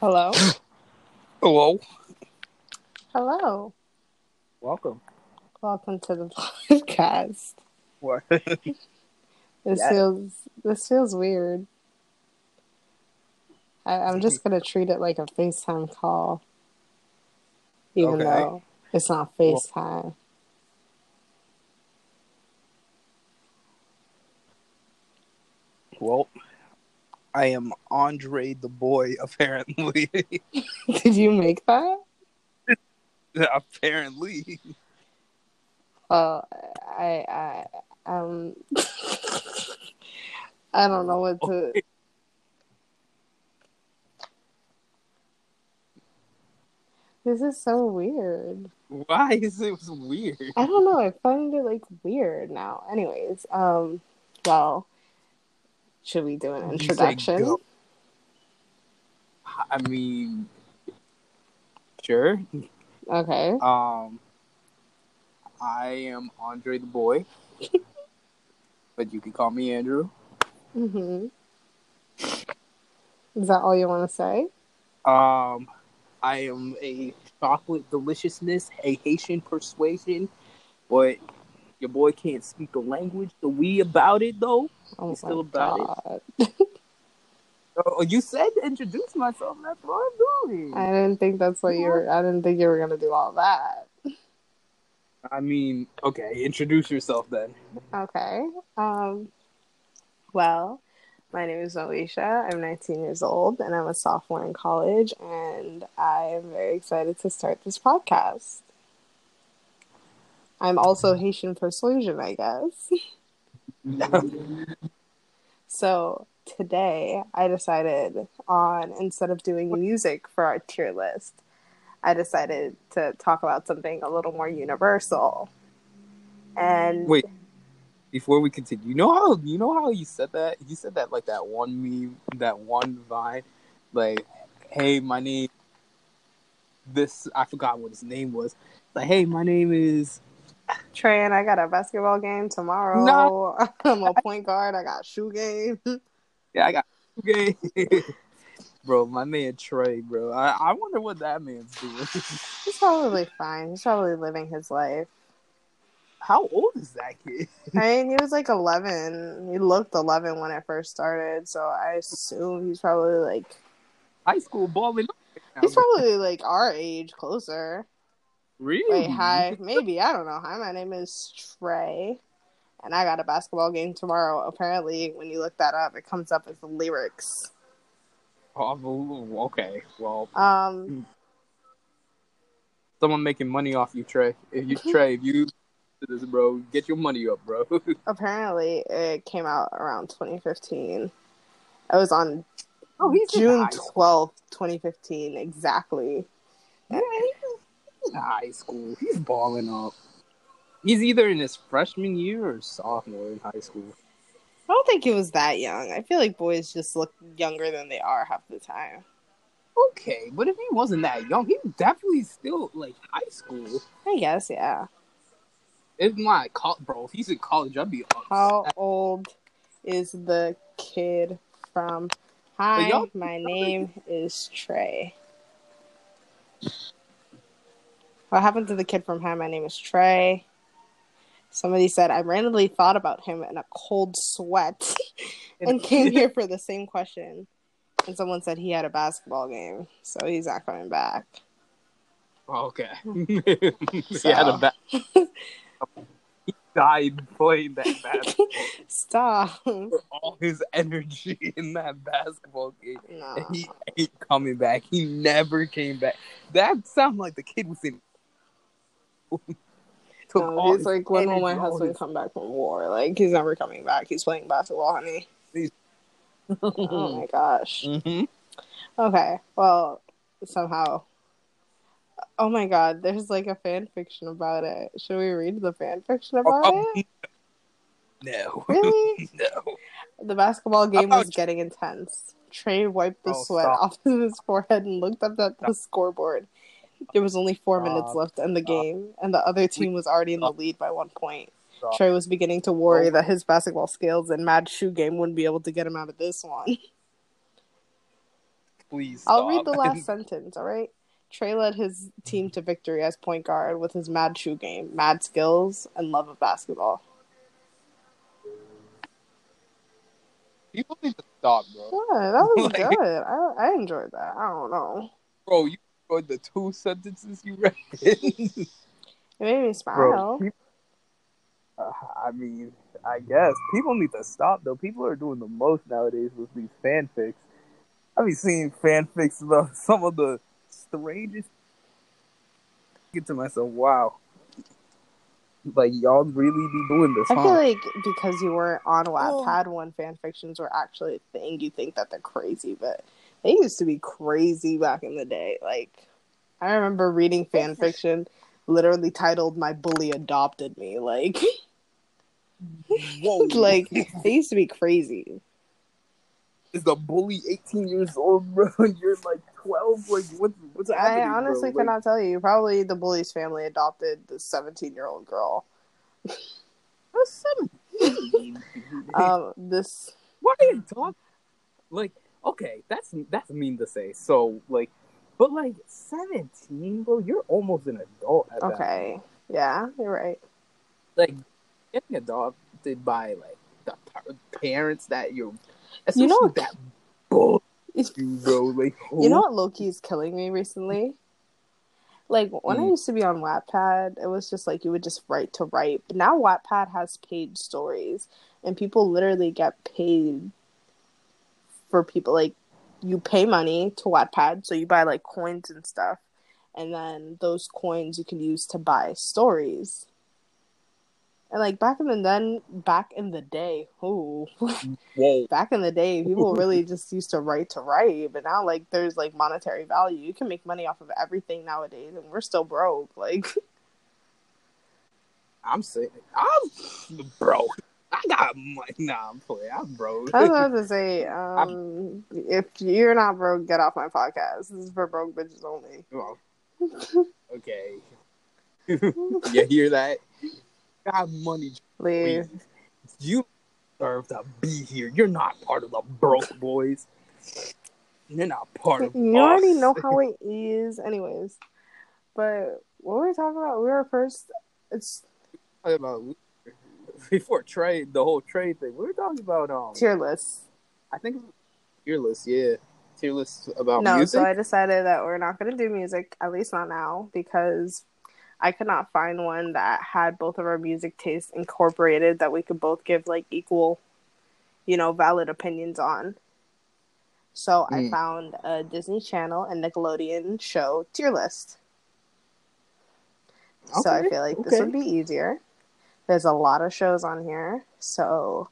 Hello. Hello. Hello. Welcome. Welcome to the podcast. What? This Yes. feels this feels weird. I, I'm just gonna treat it like a FaceTime call. Even Okay. though it's not Well- FaceTime. well, I am Andre the boy. Apparently, Did you make that? apparently. Well, I I um I don't know what to This is so weird. Why is it weird? I don't know. I find it like weird now. Anyways, um, well, should we do an introduction? I mean, sure. Okay. Um, I am Andre the boy, but you can call me Andrew. hmm Is that all you want to say? Um, I am a chocolate deliciousness, a Haitian persuasion, but your boy can't speak the language. So we about it though. Oh You still about God. Oh, you said to introduce myself. That's what I'm doing. I didn't think that's what you were. I didn't think you were gonna do all that. I mean, okay, introduce yourself then. Okay. Um. Well, my name is Alicia. I'm 19 years old, and I'm a sophomore in college. And I am very excited to start this podcast. I'm also Haitian persuasion, I guess. So today I decided on instead of doing music for our tier list, I decided to talk about something a little more universal. And Wait, before we continue, you know how you know how you said that? You said that like that one meme, that one vine, like, "Hey, my name." This I forgot what his name was. Like, hey, my name is. Trey and I got a basketball game tomorrow. No. I'm a point guard. I got shoe game. Yeah, I got. shoe game. bro, my man Trey, bro. I, I wonder what that man's doing. He's probably fine. He's probably living his life. How old is that kid? I mean, he was like 11. He looked 11 when it first started, so I assume he's probably like High school balling. he's probably like our age, closer. Really Wait, hi, maybe I don't know. Hi, my name is Trey, and I got a basketball game tomorrow. Apparently, when you look that up, it comes up as the lyrics. Oh, okay, well, Um, someone making money off you, Trey. If you Trey, if you do this, bro, get your money up, bro. apparently, it came out around 2015. It was on oh, he's June 12th, 2015, exactly. Yeah, he's in high school. He's balling up. He's either in his freshman year or sophomore in high school. I don't think he was that young. I feel like boys just look younger than they are half the time. Okay, but if he wasn't that young, he's definitely still like high school. I guess, yeah. If my col- bro, if he's in college, I'd be upset. How old is the kid from Hi, my name is Trey. What happened to the kid from Hi, my name is Trey? Somebody said I randomly thought about him in a cold sweat and came here for the same question. And someone said he had a basketball game, so he's not coming back. Oh, okay. he had a ba- he died playing that basketball. Stop. for all his energy in that basketball game. No. And he ain't coming back. He never came back. That sounded like the kid was in. Took No, all he's like, when will my husband his- come back from war? Like, he's never coming back. He's playing basketball, honey. oh my gosh. Mhm. Okay, well, somehow. Oh my god, there's like a fan fiction about it. Should we read the fan fiction about Oh, it? No. Really? no. The basketball game was getting intense. Trey wiped the Oh, sweat stop. off of his forehead and looked up at the scoreboard. There was only four minutes left in the Stop. game, and the other team was already in the lead by one point. Stop. Trey was beginning to worry that his basketball skills and mad shoe game wouldn't be able to get him out of this one. Please. I'll read the last sentence, all right? Trey led his team mm-hmm. to victory as point guard with his mad shoe game, mad skills, and love of basketball. People need to stop, bro. Yeah, that was Like- good. I, I enjoyed that. I don't know. Bro, you enjoyed the two sentences you read. It made me smile. peop- uh, I mean, I guess people need to stop though. People are doing the most nowadays with these fanfics. I've been seeing fanfics about some of the strangest. Get to myself, wow. Like y'all really be doing this, I huh? feel like because you weren't on Wattpad when fan fictions were actually a thing, you think that they're crazy, but they used to be crazy back in the day. Like, I remember reading fan fiction literally titled "My Bully Adopted Me." Like, Whoa, like they used to be crazy. is the bully 18 years old, bro? And you're like 12. Like what's what's I honestly bro? Like, cannot tell you. Probably the bully's family adopted the seventeen-year-old girl. What's 17? Um, this What are you talking? Like, okay, that's that's mean to say. So, like, but like seventeen, bro, you're almost an adult at that. okay, yeah, you're right. Like, getting adopted by like the par- parents that you're, You know- especially that bull, bro. Like, You know what Loki is killing me recently? Like when I Mm. used to be on Wattpad, it was just like you would just write to write. But now Wattpad has paid stories, and people literally get paid for people. Like you pay money to Wattpad, so you buy like coins and stuff, and then those coins you can use to buy stories. And like back in the then, back in the day, Whoa, back in the day, people really just used to write to write, but now like there's like monetary value. You can make money off of everything nowadays, and we're still broke. Like, I'm saying, I'm broke. I got money. Nah, I'm playing. I'm broke. I was about to say, um, if you're not broke, get off my podcast. This is for broke bitches only. Well, okay. you hear that? Got money. Leave. You deserve to be here. You're not part of the broke boys. You're not part of You us. already know how it is, anyways. But what were we talking about? We were first. It's about before trade, the whole trade thing. We were talking about um. tier list. I think tier list. Yeah, tier list about No, music. so I decided that we're not going to do music, at least not now, because I could not find one that had both of our music tastes incorporated that we could both give like equal, you know, valid opinions on. So I Mm. found a Disney Channel and Nickelodeon show tier list. So I feel like this would be easier. There's a lot of shows on here, so.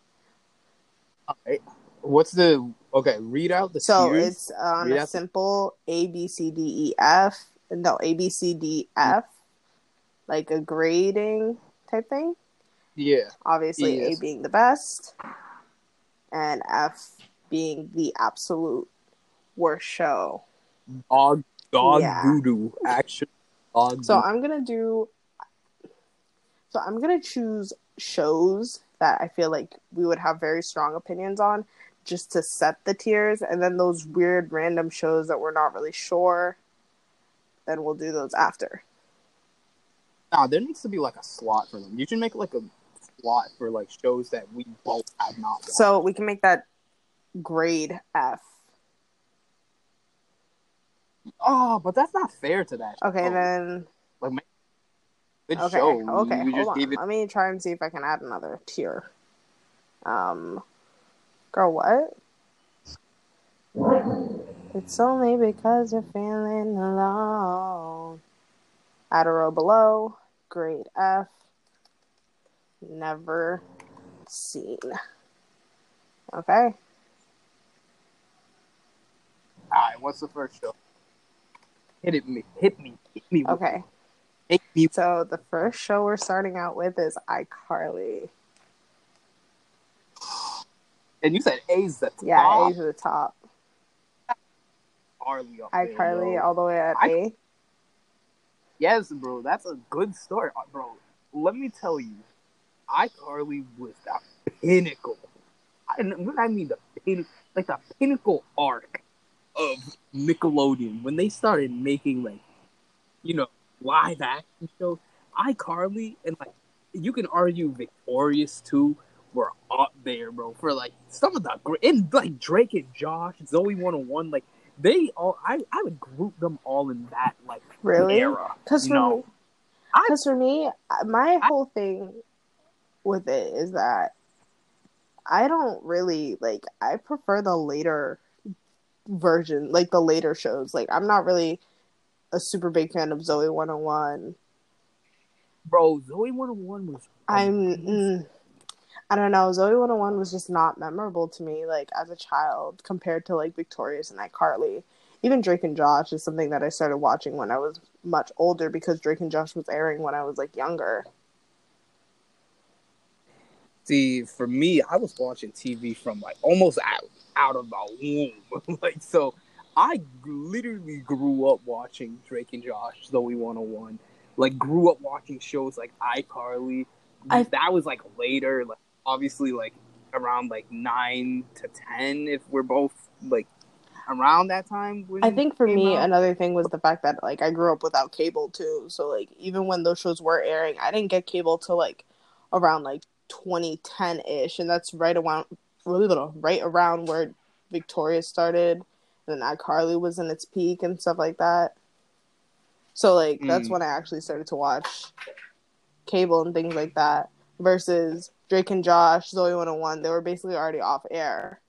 What's the okay? Read out the So tiers. it's on Read a simple A B C D E F. No, A B C D F, like a grading type thing. yeah. Obviously, Yes. A being the best, and F being the absolute worst show. Dog, dog Yeah. voodoo. Actually, dog. So voodoo. I'm gonna do. So I'm gonna choose shows that I feel like we would have very strong opinions on, just to set the tiers, and then those weird random shows that we're not really sure. Then we'll do those after. Nah, there needs to be like a slot for them. You should make like a slot for like shows that we both have not watched. So we can make that grade F. oh, but that's not fair to that. Okay, show. then. like good Okay, show. okay, you hold just on. it. Let me try and see if I can add another tier. Um, girl, what? It's only because you're feeling alone. Add a row below, grade F. Never seen. Okay. All right, what's the first show? Hit it me. Hit me. Hit me. Okay. Me. So the first show we're starting out with is iCarly. And you said A's the top. Yeah, A's at the top. Carly iCarly all the way at I- A. Yes, bro, that's a good story, Uh, bro. Let me tell you, iCarly was the pinnacle. I, I mean the pinnacle, like the pinnacle arc of Nickelodeon when they started making like, you know, live action shows. iCarly and like you can argue Victorious too were up there, bro. For like some of the great and like Drake and Josh, Zoe One Hundred One, like they all I I would group them all in that like Really? era. Because for, know? me- 'cause for me, uh, my whole thing with it is that I don't really like. I prefer the later version, like the later shows. Like I'm not really a super big fan of Zoe 101. bro, Zoe One Hundred One was I'm. Mm, I don't know. Zoe 101 was just not memorable to me, like as a child, compared to like Victorious and iCarly. Even Drake and Josh is something that I started watching when I was much older because Drake and Josh was airing when I was like younger. See, for me, I was watching TV from like almost out out of the womb. like so I literally grew up watching Drake and Josh, Zoe 101. Like grew up watching shows like iCarly. I- that was like later, like obviously like around like nine to ten if we're both like around that time when I think for me, out. another thing was the fact that like I grew up without cable too. So like even when those shows were airing, I didn't get cable till like around like 2010 ish, and that's right around really little, right around where Victoria started, and then iCarly was in its peak and stuff like that. So like that's Mm. when I actually started to watch cable and things like that. Versus Drake and Josh, Zoe 101, they were basically already off air.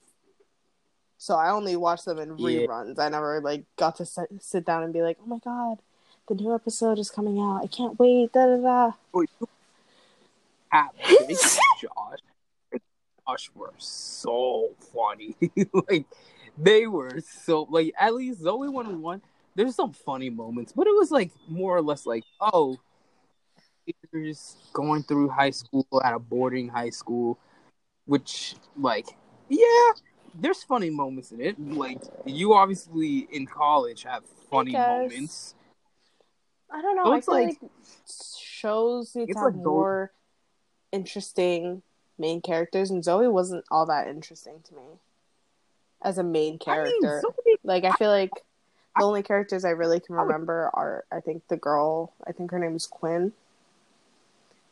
So I only watched them in Yeah. reruns. I never like got to sit, sit down and be like, "Oh my god, the new episode is coming out! I can't wait!" Da da da. Wait, you- Ah, Josh, Josh were so funny. like they were so like at least Zoe one on one. There's some funny moments, but it was like more or less like oh, teenagers going through high school at a boarding high school, which like yeah, there's funny moments in it. Like you obviously in college have funny moments. I don't know. So I it's feel like, like- shows need it's to have like more interesting main characters, and Zoe wasn't all that interesting to me as a main I mean, character. Like I feel like the only characters I really can remember are I think the girl. I think her name is Quinn.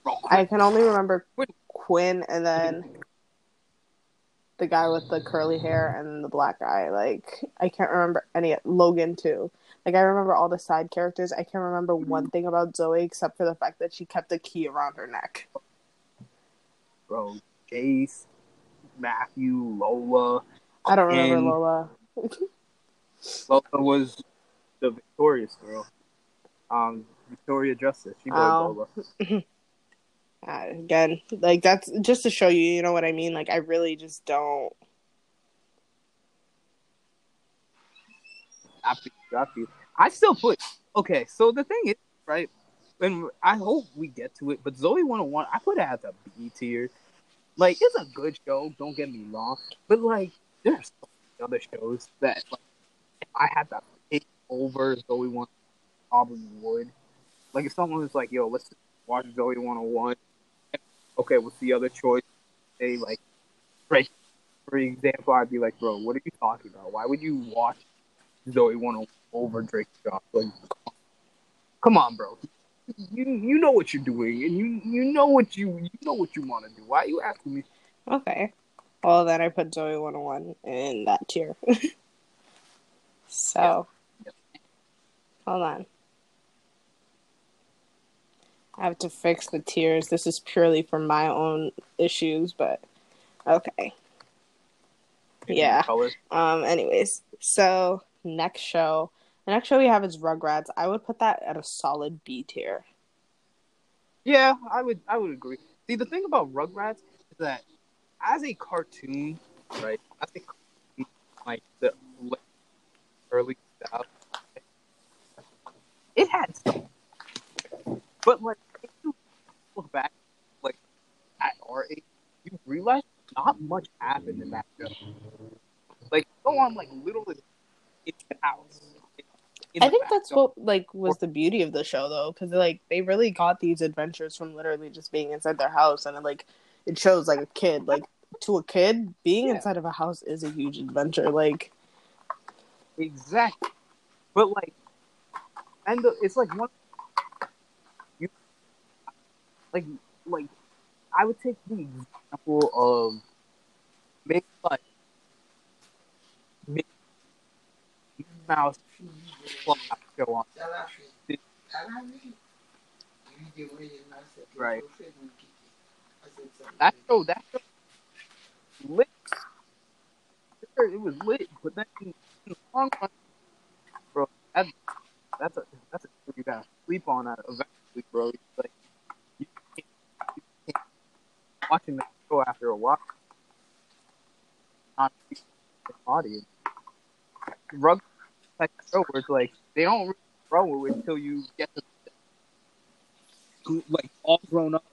bro, I can only remember Quinn. Quinn and then the guy with the curly hair and the black guy. Like I can't remember any Logan too. Like I remember all the side characters. I can't remember mm-hmm. one thing about Zoe except for the fact that she kept a key around her neck. bro. Jace, Matthew, Lola. I don't remember And- Lola. Lola was the victorious girl. Um, Victoria Justice. She Oh. Lola. Uh, again, like that's just to show you, you know what I mean. Like I really just don't. After after you. I still put okay. So the thing is, right? And I hope we get to it. But Zoe 101, I put it at the B tier. Like it's a good show. Don't get me wrong. But like there's so other shows that like if I had to pick over Zoe 1, probably would. Like if someone was like, "Yo, let's watch Zoe 101," okay, what's the other choice? Say like, right? For example, I'd be like, "Bro, what are you talking about? Why would you watch Zoe 101 over Drake Josh? Like, come on, bro. You you know what you're doing, and you you know what you you know what you want to do. Why are you asking me? Okay. Well, then I put Zoe 101 in that tier. so, Yeah. hold on. I have to fix the tiers. This is purely for my own issues, but okay. Yeah. Colors. Um. Anyways, so next show, the next show we have is Rugrats. I would put that at a solid B tier. Yeah, I would I would agree. See, the thing about Rugrats is that as a cartoon, right? As a cartoon, like the early stuff, it had stuff. But like, if you look back, like at our age, you realize not much happened in that show. Like, go on like little as in the house. I think that's what like was the beauty of the show though, because like they really got these adventures from literally just being inside their house, and it, like it shows like a kid, like to a kid, being Yeah. inside of a house is a huge adventure. Like exactly. But like, and the, it's like one. You like like I would take the example of maybe like Mickey Mouse show on. Right. That show, that show, lit. It was lit, but then in the long run, bro, that, that's a that's a you gotta sleep on that eventually, bro. Like you can't, you can't watching that show after a while. Not the audience. Rug of show where it's like they don't really grow until you get to like all grown up.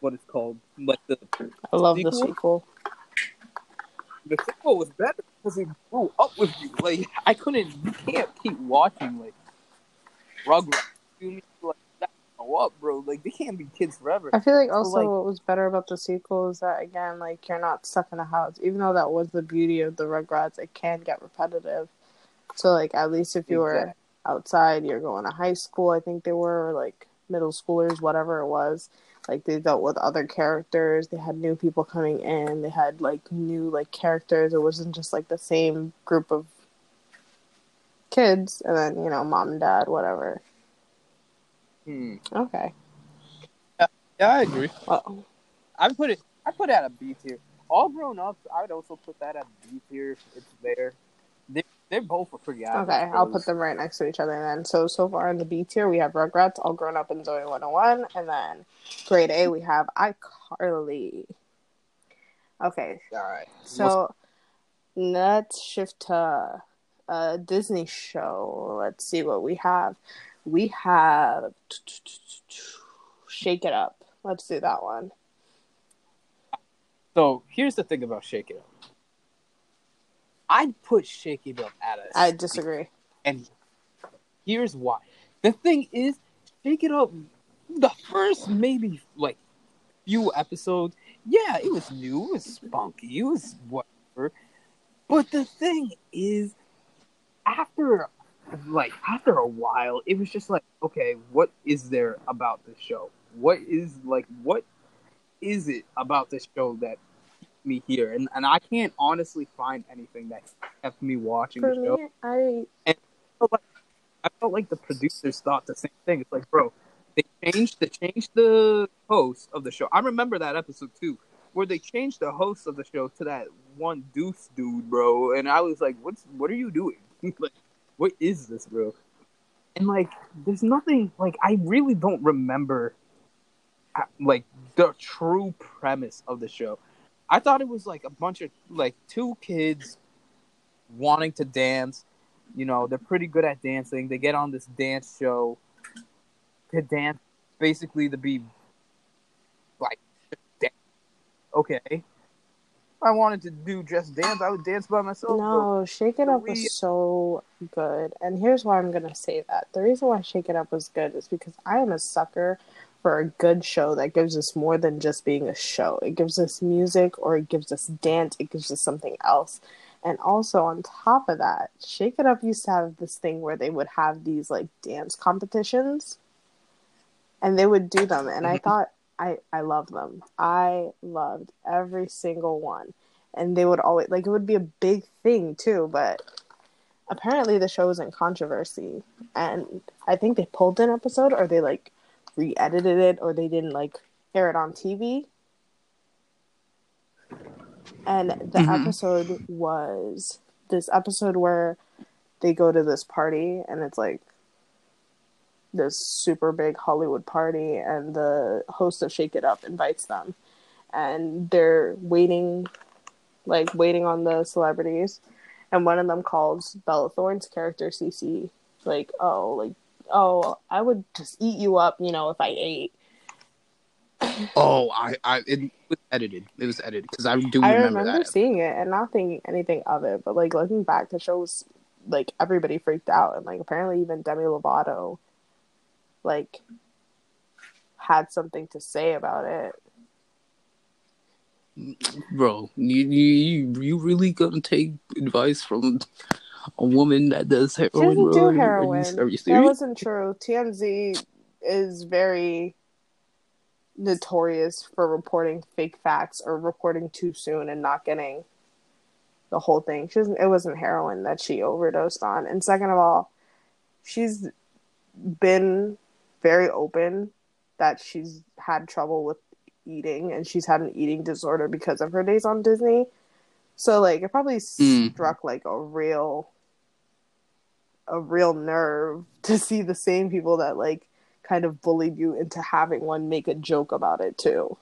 What it's called, like the I love the Sequel? The sequel was better because it grew up with you. Like I couldn't, you can't keep watching like Rugrats. You like that grow up, bro? Like they can't be kids forever. I feel like also like- what was better about the sequel is that again, like you're not stuck in a house. Even though that was the beauty of the Rugrats, it can get repetitive. So like at least if you were Exactly. outside, you're going to high school. I think they were or, like middle schoolers, whatever it was. Like they dealt with other characters. They had new people coming in. They had like new like characters. It wasn't just like the same group of kids and then you know mom and dad, whatever. Hmm. Okay. Yeah, I agree. Well, I put it. I put it at a B tier. All grown ups, I would also put that at B tier. It's there. They're both pretty average. Okay, I'll put them right next to each other then. So so far in the B tier we have Rugrats, All Grown Up and Zoe 101, and then grade A we have iCarly. Okay, All right. so let's shift to a Disney show. Let's see what we have. We have Shake It Up. Let's do that one. So here's the thing about Shake It Up. I'd put Shake It Up at a I disagree. And here's why. The thing is, Shake It Up, the first maybe like few episodes, yeah, it was new, it was spunky, it was whatever. But the thing is, after like after a while, it was just like, okay, what is there about the show? What is like what is it about this show that me here? And and I can't honestly find anything that kept me watching For the show. me, I felt like I felt like the producers thought the same thing. It's like, bro, they changed they changed the host of the show. I remember that episode too, where they changed the host of the show to that one Deuce dude, bro. And I was like, what's what are you doing? like, what is this, bro? And like, there's nothing like I really don't remember uh, like the true premise of the show. I thought it was like a bunch of like two kids wanting to dance you know they're pretty good at dancing they get on this dance show to dance basically to be like dance. okay if i wanted to do just dance i would dance by myself No, Shake It Up we- was so good. And here's why I'm going to say that. The reason why Shake It Up was good is because I am a sucker for a good show that gives us more than just being a show. It gives us music or it gives us dance, it gives us something else. And also on top of that, Shake It Up used to have this thing where they would have these like dance competitions and they would do them and I Mhm. thought I I loved them. I loved every single one and they would always like it would be a big thing too but apparently the show was in controversy and i think they pulled an episode or they like re-edited it or they didn't like air it on tv and the Mhm. episode was this episode where they go to this party and it's like this super big hollywood party and the host of shake it up invites them. And they're waiting like waiting on the celebrities. And one of them calls Bella Thorne's character CeCe like oh like oh I would just eat you up you know if I ate. Oh i i it was edited. It was edited because i do I remember, remember that. seeing it and not thinking anything of it but like looking back the show was like everybody freaked out and like apparently even Demi Lovato like had something to say about it. Bro you you you really gonna take advice from a woman that does heroin. She doesn't do bro. Are you- heroin. Are you, are you that wasn't true. TMZ is very notorious for reporting fake facts or reporting too soon and not getting the whole thing. She doesn't, it wasn't heroin that she overdosed on. And second of all, she's been very open that she's had trouble with eating and she's had an eating disorder because of her days on Disney. So like it probably Mm. struck like a real a real nerve to see the same people that like kind of bullied you into having one make a joke about it too.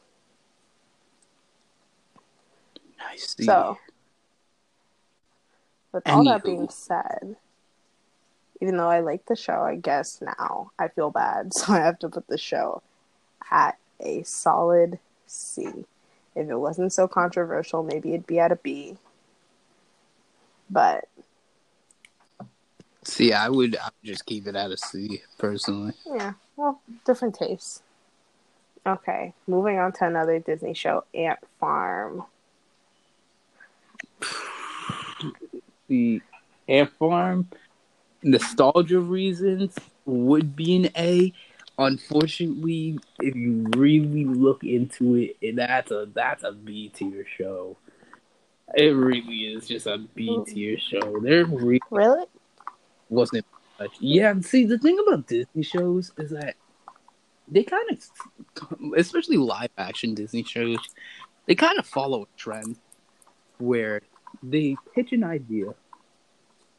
I see. So with all that being said, even though I like the show, I guess now I feel bad, so I have to put the show at a solid C. If it wasn't so controversial, maybe it'd be at a B. But See, I would, I would just keep it at a C personally. yeah, well, different tastes. Okay, moving on to another Disney show, Ant Farm. The Ant Farm, nostalgia reasons would be an A. Unfortunately, if you really look into it, it- that's a that's a B tier show. It really is just a B tier mm. show. There really Really? wasn't much. Yeah, and see the thing about Disney shows is that they kind of, especially live action Disney shows, they kind of follow a trend where they pitch an idea,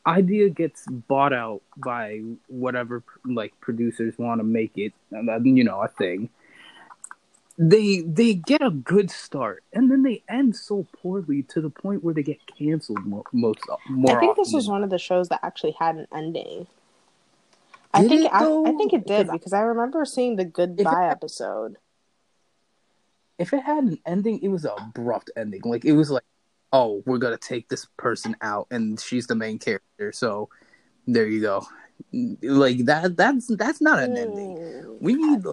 idea gets bought out by whatever like producers want to make it, you know, a thing. They they get a good start, and then they end so poorly to the point where they get canceled mo- most more. I think this was one of the shows that actually had an ending. I think it, I, I think it did Because I- because I remember seeing the goodbye episode. if it had an ending, it was an abrupt ending. Like it was like, oh, we're gonna take this person out, and she's the main character. So there you go. Like that. That's that's not an ending. Mm. We need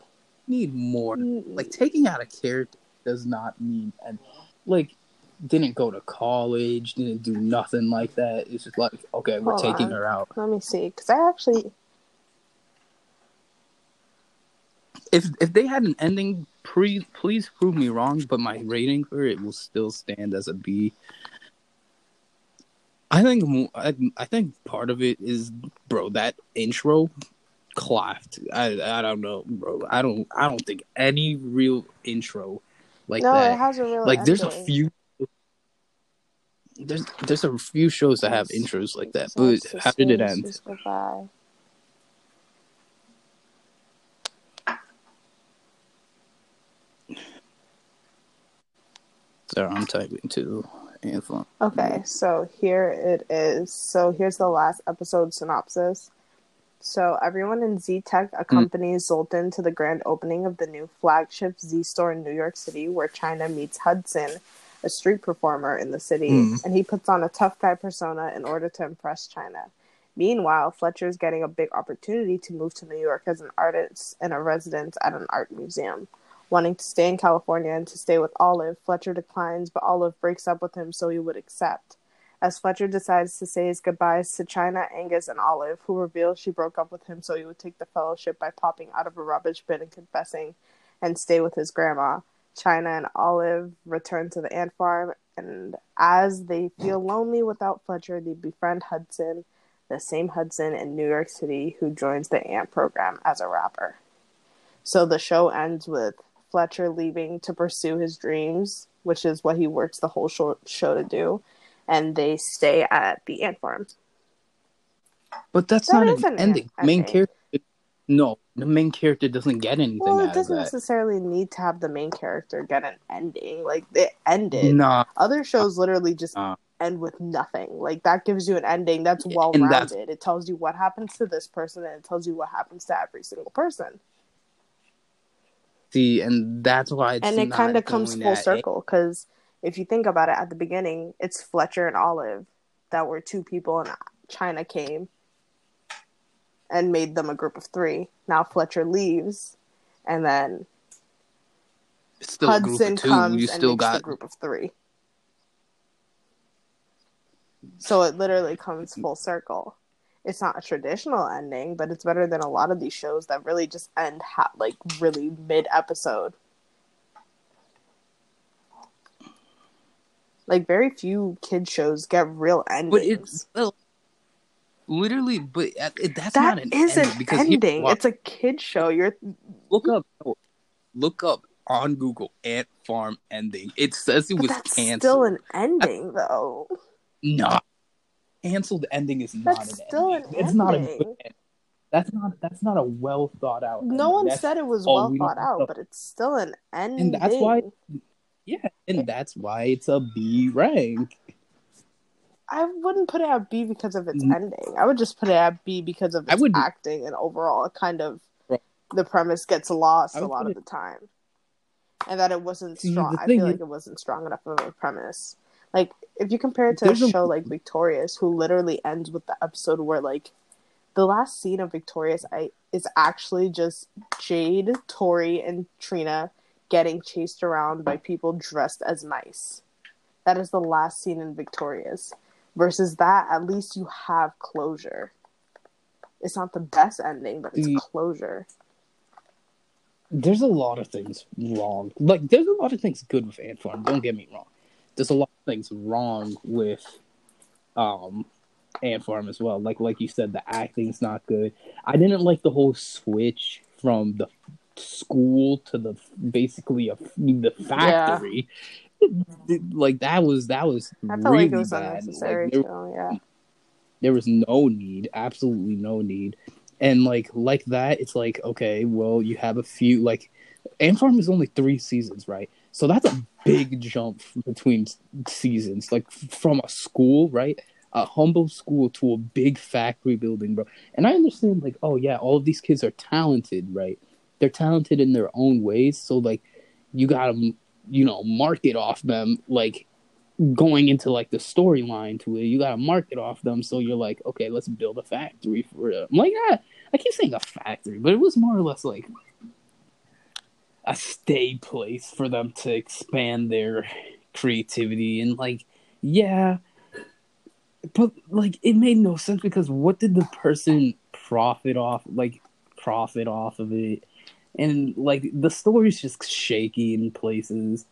need more. Like taking out a character does not mean and like didn't go to college, didn't do nothing like that. It's just like okay, we're Hold taking on. her out. Let me see, because I actually If if they had an ending, pre, please prove me wrong, but my rating for it will still stand as a B. I think I, I think part of it is, bro, that intro clapped. I I don't know, bro. I don't I don't think any real intro like no, it has a real Like there's a few. There's there's a few shows that have intros like that, So but how did it end? Goodbye. So I'm typing to Anthony. Okay, so here it is. So here's the last episode synopsis. So everyone in Z Tech accompanies Zoltan to the grand opening of the new flagship Z store in New York City, where Chyna meets Hudson, a street performer in the city, Mm. and he puts on a tough guy persona in order to impress Chyna. Meanwhile, Fletcher is getting a big opportunity to move to New York as an artist and a resident at an art museum. Wanting to stay in California and to stay with Olive, Fletcher declines, but Olive breaks up with him so he would accept. As Fletcher decides to say his goodbyes to Chyna, Angus, and Olive, who reveal she broke up with him so he would take the fellowship by popping out of a rubbish bin and confessing and stay with his grandma. Chyna and Olive return to the ant farm, and as they feel lonely without Fletcher, they befriend Hudson, the same Hudson in New York City who joins the ant program as a rapper. So the show ends with Fletcher leaving to pursue his dreams, which is what he works the whole show, show to do, and they stay at the ant farm. But that's That not an an ending. en- Main character. No, the main character doesn't get anything Well, it doesn't necessarily need to have the main character get an ending. Like it ended. Nah, Other shows literally just Uh. end with nothing. Like that gives you an ending that's well rounded. It tells you what happens to this person and it tells you what happens to every single person. See, and that's why it's and it kind of comes full circle because if you think about it at the beginning, it's Fletcher and Olive that were two people and Chyna came and made them a group of three. Now Fletcher leaves and then It's still a group Hudson comes You and still makes got the group of three. So it literally comes full circle. It's not a traditional ending, but it's better than a lot of these shows that really just end ha- like really mid episode. Like very few kid shows get real endings. But it's well, literally, but uh, that's that not an is ending an because ending. It's a kid show. You're look up, look up on Google Ant Farm ending. It says it but was that's canceled. still an ending though. not canceled ending is not That's an still ending. an it's not a good ending. That's not that's not a well thought out. No ending. one That's- said it was oh, well we thought out, but it's still an ending. And that's why- yeah, and that's why it's a B rank. I wouldn't put it at B because of its Mm. ending. I would just put it at B because of its acting and overall it kind of the premise gets lost a lot of the time. And that it wasn't strong. I feel is- like it wasn't strong enough of a premise. Like if you compare it to There's a a- show like Victorious, who literally ends with the episode where like the last scene of Victorious I is actually just Jade, Tori, and Trina getting chased around by people dressed as mice. That is the last scene in Victorious. Versus that, at least you have closure. It's not the best ending, but it's The- closure. There's a lot of things wrong. Like there's a lot of things good with Ant Farm. Don't get me wrong. There's a lot things wrong with um Ant Farm as well. Like like you said, the acting's not good. I didn't like the whole switch from the school to the basically a, the factory. Like that was that was I felt really like it was bad. unnecessary Like, there- too. Yeah. there was no need absolutely no need and like like that it's like okay well you have a few like ant farm is only three seasons right so that's a big jump between seasons like from a school right? A humble school to a big factory building bro. And i understand like oh yeah all of these kids are talented right? They're talented in their own ways. So like you gotta you know market off them like going into like the storyline to it, you gotta market off them. So you're like, okay, let's build a factory for them. Like, yeah, I keep saying a factory, but it was more or less like a stay place for them to expand their creativity and like, yeah, but like it made no sense because what did the person profit off? Like profit off of it, and like the story's just shaky in places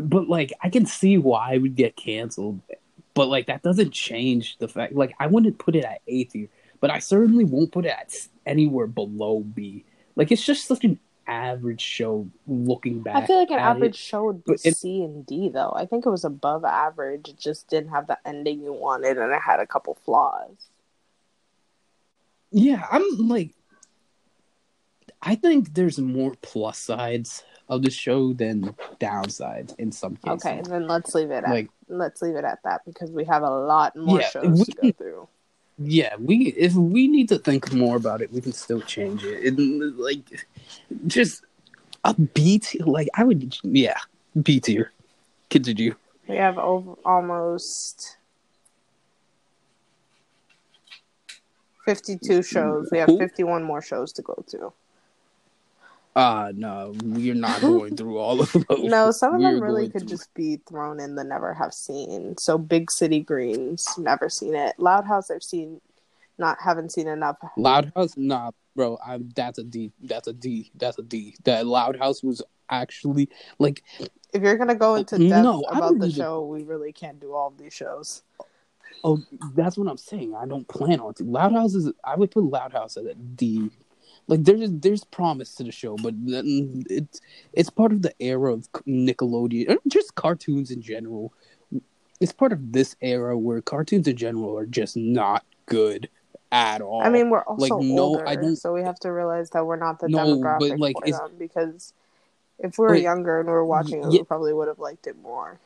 but like I can see why it would get canceled. But like that doesn't change the fact like I wouldn't put it at A tier, but I certainly won't put it at anywhere below B. Like it's just such an average show looking back. I feel like an average It. show would be it- C and D though. I think it was above average. It just didn't have the ending you wanted and it had a couple flaws. Yeah, I'm like I think there's more plus sides of the show than downsides in some cases. Okay, then let's leave it at Like let's leave it at that because we have a lot more Yeah, shows we to go through. Yeah, we if we need to think more about it, we can still change it. it like just a B tier. Like I would, yeah, B tier. Continue. We have over almost fifty-two shows. We have fifty-one more shows to go to. Uh no, we're not going through all of those. No, some of them We're really could through- just be thrown in the never have seen. So Big City Greens, never seen it. Loud House, I've seen, not haven't seen enough. Loud House. Nah, bro, I'm that's a D. That's a D. That's a D. That Loud House was actually like If you're gonna go into depth No, about the show, we really can't do all of these shows. Oh, that's what I'm saying. I don't plan on to. Loud House is. I would put Loud House at a D. Like there's there's promise to the show, but it's it's part of the era of Nickelodeon, just cartoons in general. It's part of this era where cartoons in general are just not good at all. I mean, we're also like, no, older, I don't- so we have to realize that we're not the No, demographic but, like, for them. Because if we were Wait, younger and we were watching it, yeah. we probably would have liked it more.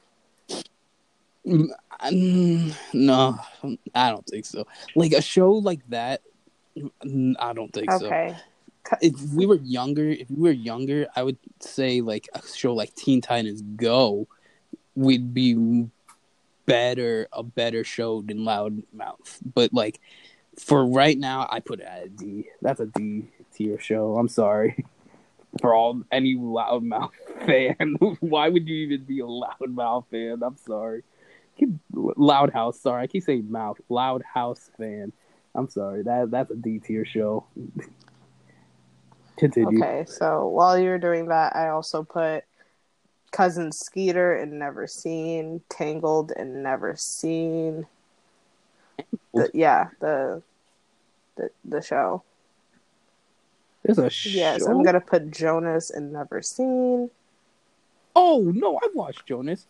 Mm, mm, no, I don't think so. Like a show like that, mm, I don't think so. Okay, if we were younger, if we were younger, I would say like a show like Teen Titans Go would be better, a better show than Loudmouth. But like for right now, I put it at a D. That's a D tier show. I'm sorry for all any Loudmouth fan. Why would you even be a Loudmouth fan? I'm sorry. Loud House. Sorry, I keep saying mouth. Loud House fan. I'm sorry. That that's a D tier show. Continue. Okay, so while you were doing that, I also put Cousin Skeeter and Never Seen, Tangled and Never Seen. The, yeah, the the the show. There's a show. Yes, I'm gonna put Jonas and Never Seen. Oh no, I watched Jonas.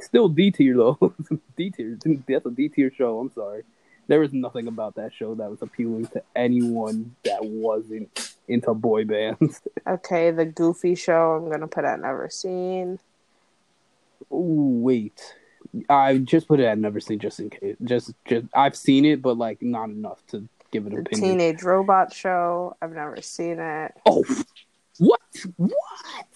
Still D tier though. D tier. That's a D tier show. I'm sorry. There was nothing about that show that was appealing to anyone that wasn't into boy bands. Okay, the Goofy show. I'm gonna put at Never Seen. Ooh, wait. I just put it at never seen just in case. Just, just I've seen it, but like not enough to give an The opinion. Teenage Robot show. I've never seen it. Oh, what? What?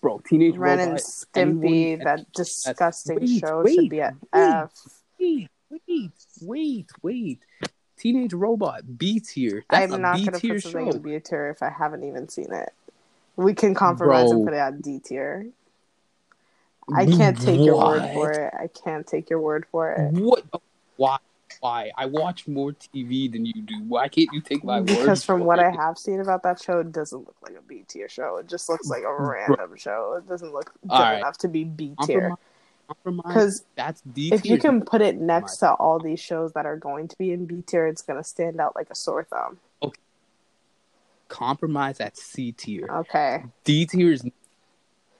Bro, Teenage Ren and Stimpy. that disgusting wait, show wait, should be at wait. F. Wait, wait, wait, wait. Teenage Robot B tier. I'm not gonna tier put something in B tier if I haven't even seen it. We can compromise and put it at D tier. I can't take your word for it. I can't take your word for it. What? Why? Why? I watch more TV than you do. Why can't you take my word? Because from what I have seen about that show, it doesn't look like a B tier show. It just looks like a random show. It doesn't look good right. enough to be B tier. Compromise. Because That's D if you can put it next to all these shows that are going to be in B tier, it's going to stand out like a sore thumb. Okay. Compromise at C tier. Okay. D tier is.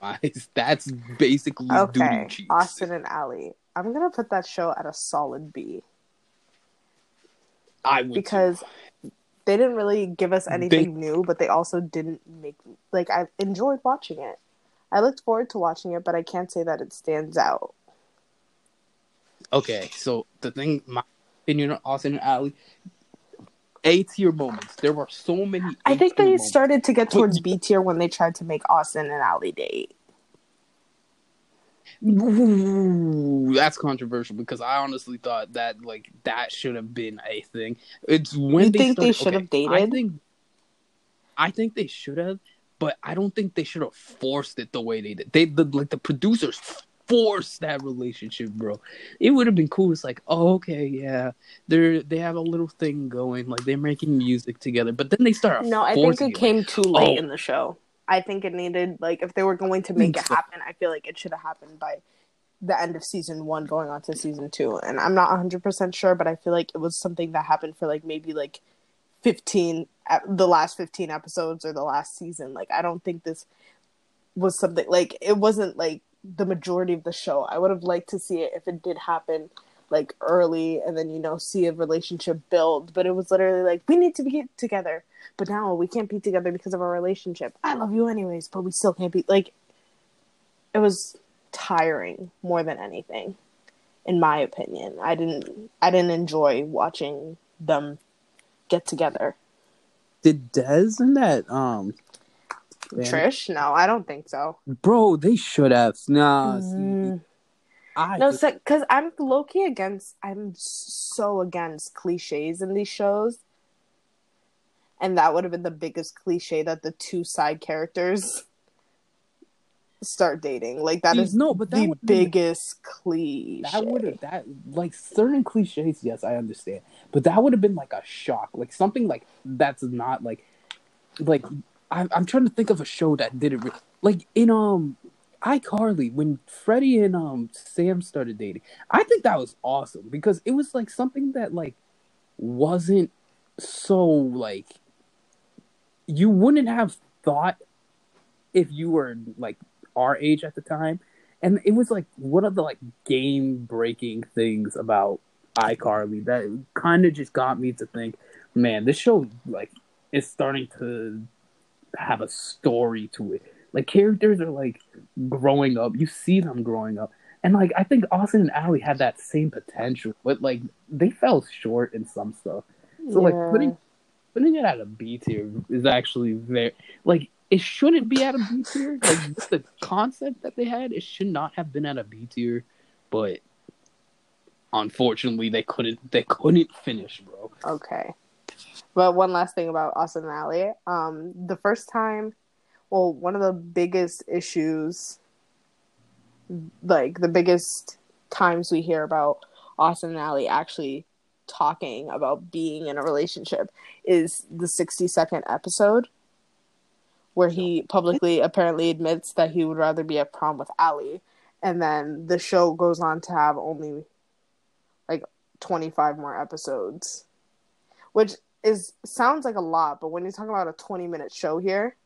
That's basically Okay. Austin and Ally. I'm going to put that show at a solid B I would because they didn't really give us anything new, but they also didn't make like I enjoyed watching it. I looked forward to watching it, but I can't say that it stands out. Okay, so the thing, my opinion on Austin and Ally, A tier moments. There were so many. I think they moments. started to get towards B tier when they tried to make Austin and Ally date. Ooh, that's controversial because I honestly thought that like that should have been a thing. It's when You they think they should have dated. I think, I think they should have, but I don't think they should have forced it the way they did. They the like the producers forced that relationship, bro. It would have been cool. It's like, oh, okay, yeah, they're they have a little thing going, like they're making music together, but then they start. No, I think it like, came too late oh. in the show. I think it needed like if they were going to make it happen, I feel like it should have happened by the end of season one, going on to season two. And I'm not 100 percent sure, but I feel like it was something that happened for like maybe like 15, the last 15 episodes or the last season. Like I don't think this was something like it wasn't like the majority of the show. I would have liked to see it if it did happen like early and then you know see a relationship build but it was literally like we need to be together but now we can't be together because of our relationship i love you anyways but we still can't be like it was tiring more than anything in my opinion i didn't i didn't enjoy watching them get together Did Dez and that um, man, trish no i don't think so bro? They should have. Nah, Mm. I No, because I'm low key against. I'm so against cliches in these shows, and that would have been the biggest cliche that the two side characters start dating. Like that See, is no, but that the biggest cliche. that would have that like certain cliches. Yes, I understand, but that would have been like a shock, like something like that's not like like I'm I'm trying to think of a show that did it re- like in um iCarly when Freddie and um Sam started dating. I think that was awesome because it was like something that like wasn't so like you wouldn't have thought if you were like our age at the time and it was like one of the like game breaking things about iCarly that kind of just got me to think, man, this show like is starting to have a story to it. Like characters are like growing up. You see them growing up. And like I think Austin and Ally had that same potential, but like they fell short in some stuff. So like putting putting it at a B tier is actually very like it shouldn't be at a B tier. Like the concept that they had, it should not have been at a B tier. But unfortunately, they couldn't. They couldn't finish, bro. Okay. But one last thing about Austin and Ally. Um, the first time, well, one of the biggest issues, like the biggest times we hear about Austin and Ally actually talking about being in a relationship is the 60 second episode where he publicly apparently admits that he would rather be at prom with Ally. And then the show goes on to have only like 25 more episodes, which is sounds like a lot, but when you're talking about a 20 minute show here,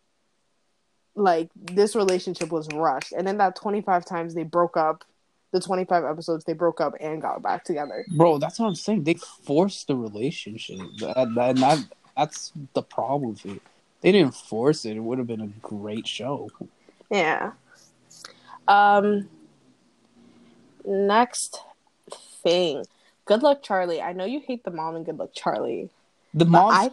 like this relationship was rushed. And then that 25 times they broke up, the 25 episodes they broke up and got back together. Bro, that's what I'm saying. They forced the relationship. That, that, that that's the problem with it. They didn't force it. It would have been a great show. Yeah. Um next thing. Good luck Charlie. I know you hate the mom and good luck Charlie. The mom I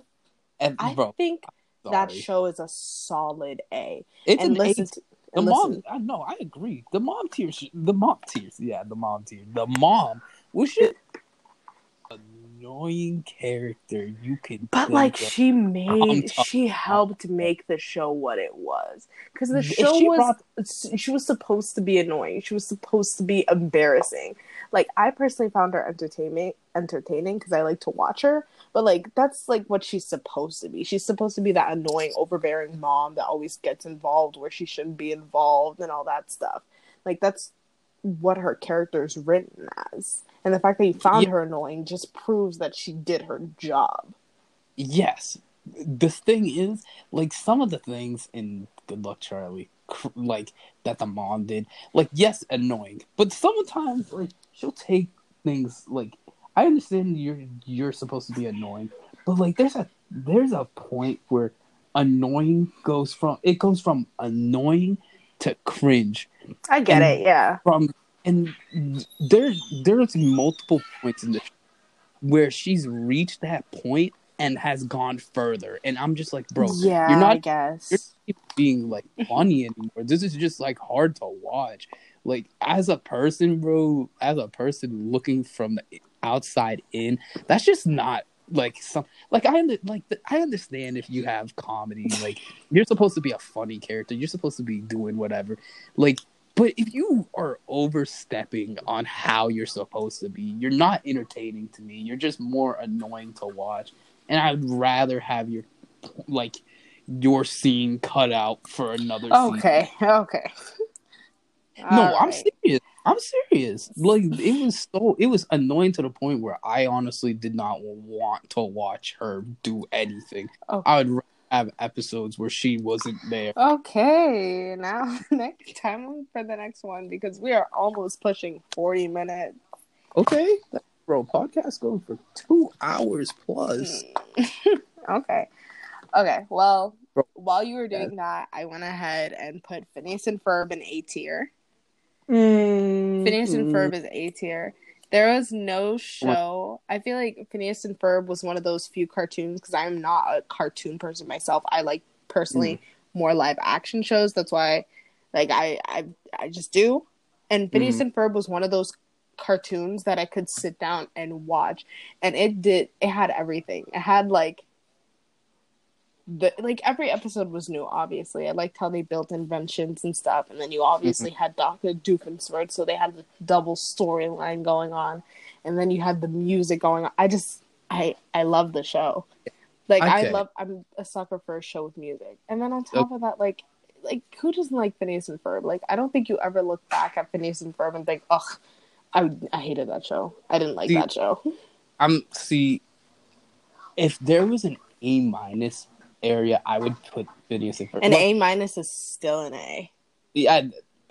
and I bro, think that show is a solid A. it's and an listen eight. to, The mom, listen- I know, I agree. The mom tears, the mom tears, yeah, the mom tears. The mom was just annoying character you can. But like of. she made, she helped make the show what it was. Because the show she was, brought- she was supposed to be annoying. She was supposed to be embarrassing. Like I personally found her entertaining, entertaining because I like to watch her. But like that's like what she's supposed to be. She's supposed to be that annoying, overbearing mom that always gets involved where she shouldn't be involved and all that stuff. Like that's what her character is written as. And the fact that you found Yeah. her annoying just proves that she did her job. yes, the thing is, like some of the things in Good Luck Charlie, cr- like that the mom did, like yes, annoying, but sometimes like she'll take things like I understand you're you're supposed to be annoying, but like there's a there's a point where annoying goes from it goes from annoying to cringe I get And- it, yeah. from and there there's multiple points in the show where she's reached that point and has gone further and i'm just like bro yeah, you're not, I guess. you're not being like funny anymore this is just like hard to watch like as a person bro as a person looking from the outside in that's just not like some like i like i understand if you have comedy like you're supposed to be a funny character you're supposed to be doing whatever like but if you are overstepping on how you're supposed to be you're not entertaining to me you're just more annoying to watch and i'd rather have your like your scene cut out for another scene. Okay, okay. No, All I'm serious. I'm serious. Like it was so it was annoying to the point where I honestly did not want to watch her do anything. Oh. I would have episodes where she wasn't there. Okay, now next time for the next one because we are almost pushing 40 minutes. Okay, bro, podcast going for two hours plus. Okay. Okay, well, Bro. while you were doing that, I went ahead and put Phineas and Ferb in A tier. Mm, Phineas and Ferb is A tier. There was no show. I feel like Phineas and Ferb was one of those few cartoons because I'm not a cartoon person myself. I like personally more live action shows. That's why, like, I I I just do. And Phineas Mhm. and Ferb was one of those cartoons that I could sit down and watch, and it did. It had everything. It had like. The, like every episode was new obviously. I liked how they built inventions and stuff and then you obviously mm-hmm. had dr doofenshmirtz so they had the double storyline going on and then you had the music going on. I just i i love the show. Like i love i'm a sucker for a show with music. And then on oh. top of that like like who doesn't like phineas and ferb? Like i don't think you ever look back at phineas and ferb and think ugh i i hated that show. I didn't like See, that show. I'm see if there was an A minus area, I would put Phineas and Ferb. an a minus is still an a Yeah,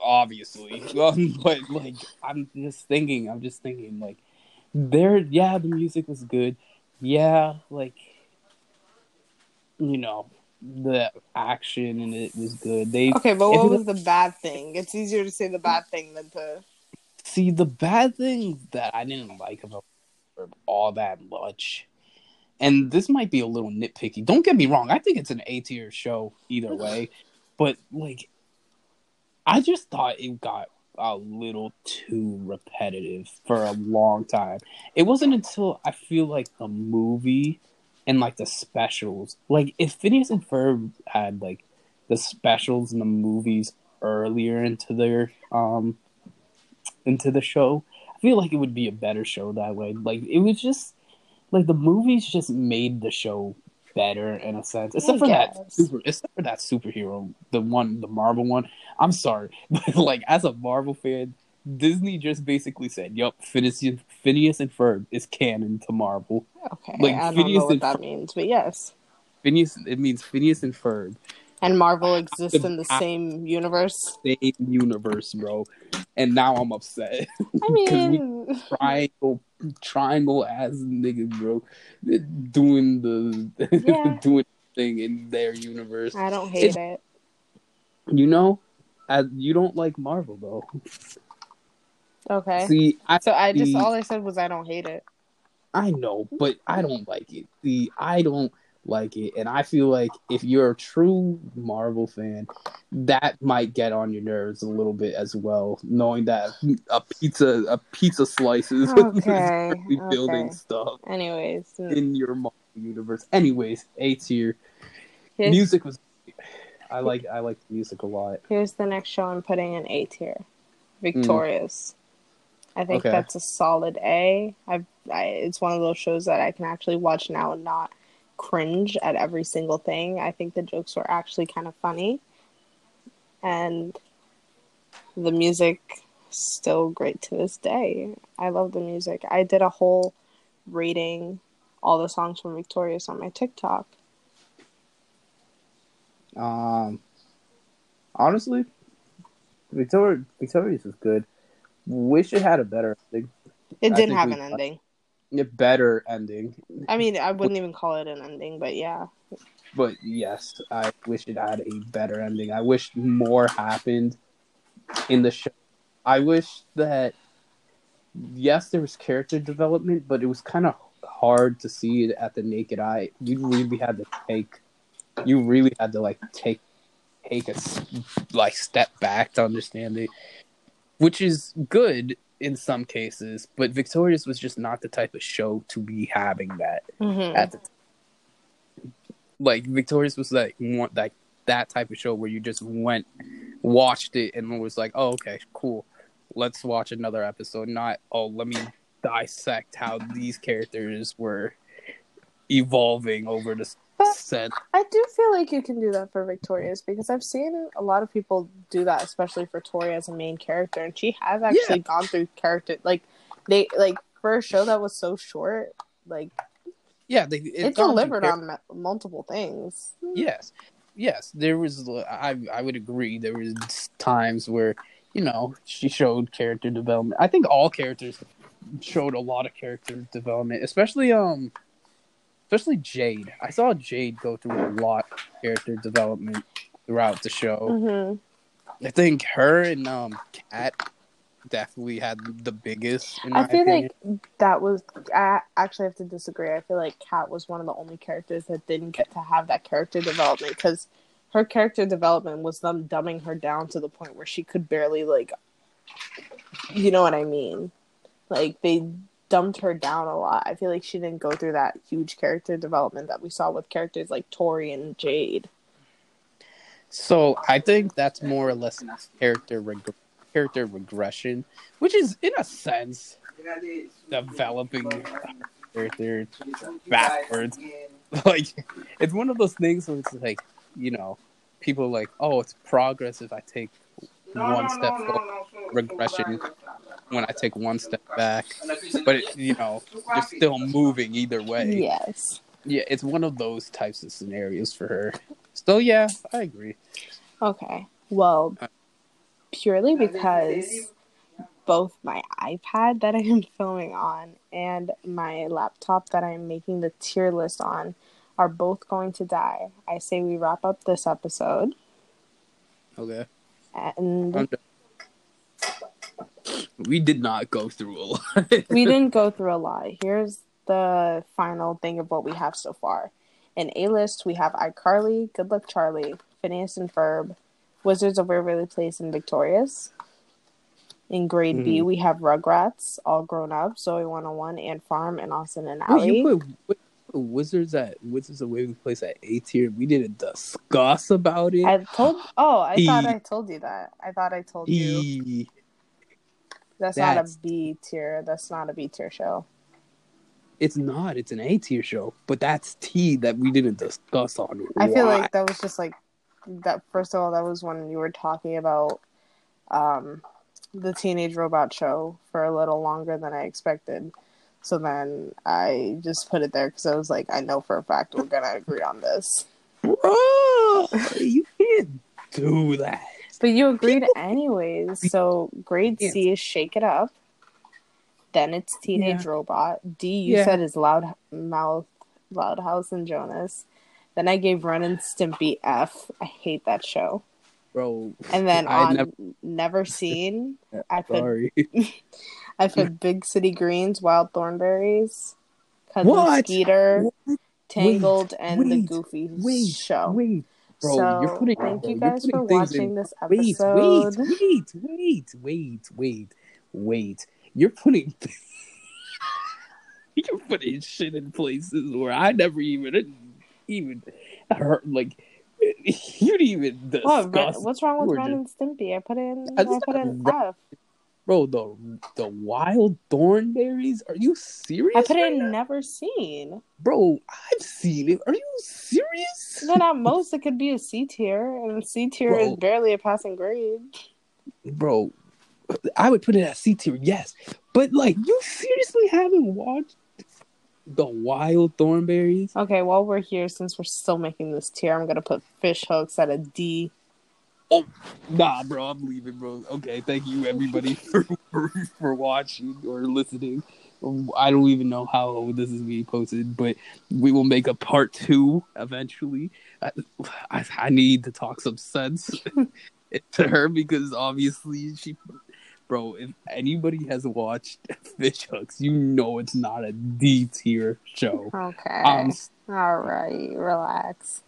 obviously. But like, I'm just thinking. I'm just thinking. Like, there. Yeah, the music was good. Yeah, like, you know, the action and it was good. They okay but what was the bad thing it's easier to say the bad thing than to see the bad thing that I didn't like about all that much. And this might be a little nitpicky. Don't get me wrong. I think it's an A tier show either way. But like I just thought it got a little too repetitive for a long time. It wasn't until I feel like the movie and like the specials, like if Phineas and Ferb had like the specials and the movies earlier into their um into the show, I feel like it would be a better show that way. Like it was just like the movies just made the show better in a sense, except I for that super, except for that superhero, the one, the Marvel one. I'm sorry, but like as a Marvel fan, Disney just basically said, "Yup, Phineas, Phineas and Ferb is canon to Marvel." Okay, Like, I don't Phineas know what that Ferb- means, but yes. Phineas, it means Phineas and Ferb, And Marvel exists in the same universe. same universe, bro. And now I'm upset. I mean, triangle triangle ass nigga, bro, doing the Yeah. doing thing in their universe. I don't hate it. You know, as you don't like Marvel though. Okay. See, I So I just see- all I said was I don't hate it. I know, but I don't like it. See, I don't like it, and I feel like if you're a true Marvel fan, that might get on your nerves a little bit as well, knowing that a pizza a pizza slices Okay, is building okay. stuff Anyways, hmm. in your Marvel universe. Anyways, A tier. Music was. I like I like the music a lot. here's the next show I'm putting in A tier. Hmm. Victorious. I think Okay. that's a solid A. I've, I it's one of those shows that I can actually watch now and not cringe at every single thing. I think the jokes were actually kind of funny. And the music still great to this day. I love the music. I did a whole rating all the songs from Victorious on my TikTok. Um, honestly, Victoria Victorious was good. Wish it had a better ending. It didn't have an ending. A better ending. I mean, I wouldn't even call it an ending, but yeah. But yes, I wish it had a better ending. I wish more happened in the show. I wish that yes, there was character development, but it was kind of hard to see it at the naked eye. You really had to take, you really had to like take take a like step back to understand it, which is good in some cases. But Victorious was just not the type of show to be having that Mm-hmm. at the like Victorious was like one like that type of show where you just went watched it and was like, oh okay, cool. Let's watch another episode. Not oh let me dissect how these characters were evolving over the But- set. I do feel like you can do that for Victorious because I've seen a lot of people do that, especially for Tori as a main character, and she has actually gone through character like they like for a show that was so short, like Yeah, they it, it, delivered on mu- multiple things. Yes, yes. There was. I I would agree. There was times where you know she showed character development. I think all characters showed a lot of character development, especially um, especially Jade. I saw Jade go through a lot of character development throughout the show. hmm I think her and um Cat definitely had the biggest. I feel opinion. like that was. I actually have to disagree. I feel like Cat was one of the only characters that didn't get to have that character development because her character development was them dumbing her down to the point where she could barely like. You know what I mean? Like they dumbed her down a lot. I feel like she didn't go through that huge character development that we saw with characters like Tori and Jade. So I think that's more or less character reg- character regression, which is in a sense developing character backwards. like it's one of those things where it's like you know people are like oh it's progress if I take one step forward, regression when I take one step back, but it, you know you're still moving either way. Yes. Yeah, it's one of those types of scenarios for her. So yeah, I agree. Okay. Well, purely because both my iPad that I am filming on and my laptop that I'm making the tier list on are both going to die. I say we wrap up this episode Okay. and. We did not go through a lot. we didn't go through a lot. Here's the final thing of what we have so far. In A list, we have iCarly, Good Luck Charlie, Phineas and Ferb, Wizards of Waverly Place, and Victorious. In grade B, Mhm. we have Rugrats, All Grown Up, Zoey 101, and Farm, and Austin and Wait, put, put Wizards at Wizards of Waverly Place at A tier. We didn't discuss about it. I told. Oh, I thought I told you that. I thought I told you. E. That's, That's- not a B tier. That's not a B tier show. It's not. It's an A tier show, but that's T that we didn't discuss on. I feel like that was just like that. First of all, that was when you were talking about um, the Teenage Robot show for a little longer than I expected. So then I just put it there because I was like, I know for a fact we're gonna agree on this. bro, you can't do that. But you agreed anyways. So grade C is Shake It Up. Then it's Teenage Robot. D you Yeah. said is Loud Mouth, Loud House and Jonas. Then I gave Ren and Stimpy F. I hate that show. bro. And then I on never- Never, Seen, I put Sorry. I put Big City Greens, Wild Thornberrys, Cousin What? Skeeter, What? Tangled, and the Goofy Wait, show. wait, bro. so you're putting. thank bro, you you're guys putting for watching in- this episode. wait, wait, wait, wait, wait, wait. You're putting. you're putting shit in places where I never even even heard. Like you didn't even What, discuss. Ren- what's wrong with and Stimpy? I put in I put in F. Bro, the the wild thornberrys. Are you serious? I put right in now? never seen. Bro, I've seen it. Are you serious? Then at most it could be a C tier, and C tier is barely a passing grade. bro, I would put it at C tier, yes. But like, you seriously haven't watched the Wild Thornberrys? Okay, while we're here, since we're still making this tier, I'm gonna put fish hooks at a D. Oh, nah, bro, I'm leaving, bro. Okay, thank you everybody for for, for watching or listening. I don't even know how this is being posted, but we will make a part two eventually. I, I, I need to talk some sense to her because obviously she, bro. If anybody has watched Fish Hooks, you know it's not a D tier show. Okay. Um, All right, relax.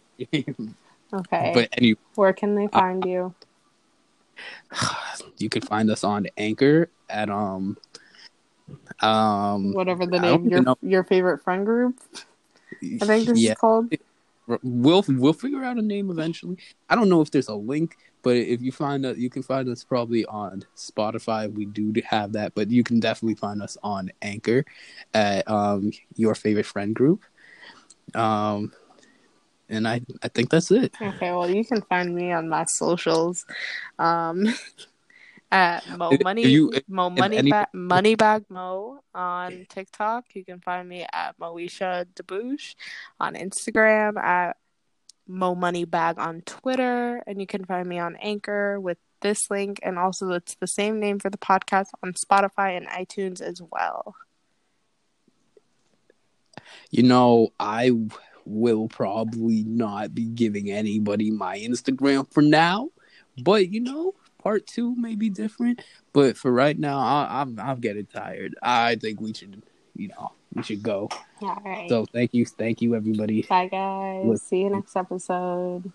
Okay. but anyway, Where can they find you? you can find us on Anchor at um um Whatever the name your know. your favorite friend group. I think this yeah. is called. we'll we'll figure out a name eventually. I don't know if there's a link, but if you find us, you can find us probably on Spotify. We do have that, but you can definitely find us on Anchor at um your favorite friend group. Um, and I I think that's it. Okay, well you can find me on my socials. Um at Mo Money you- Mo Money any- ba- Moneybag Mo on TikTok. You can find me at Moesha Debouche on Instagram at Mo Moneybag on Twitter, and you can find me on Anchor with this link, and also it's the same name for the podcast on Spotify and iTunes as well. You know, I will probably not be giving anybody my Instagram for now, but you know, part two may be different. But for right now, I, I'm I'm getting tired. I think we should, you know, we should go. All right. So thank you, thank you, everybody. Bye, guys. Look- See you next episode.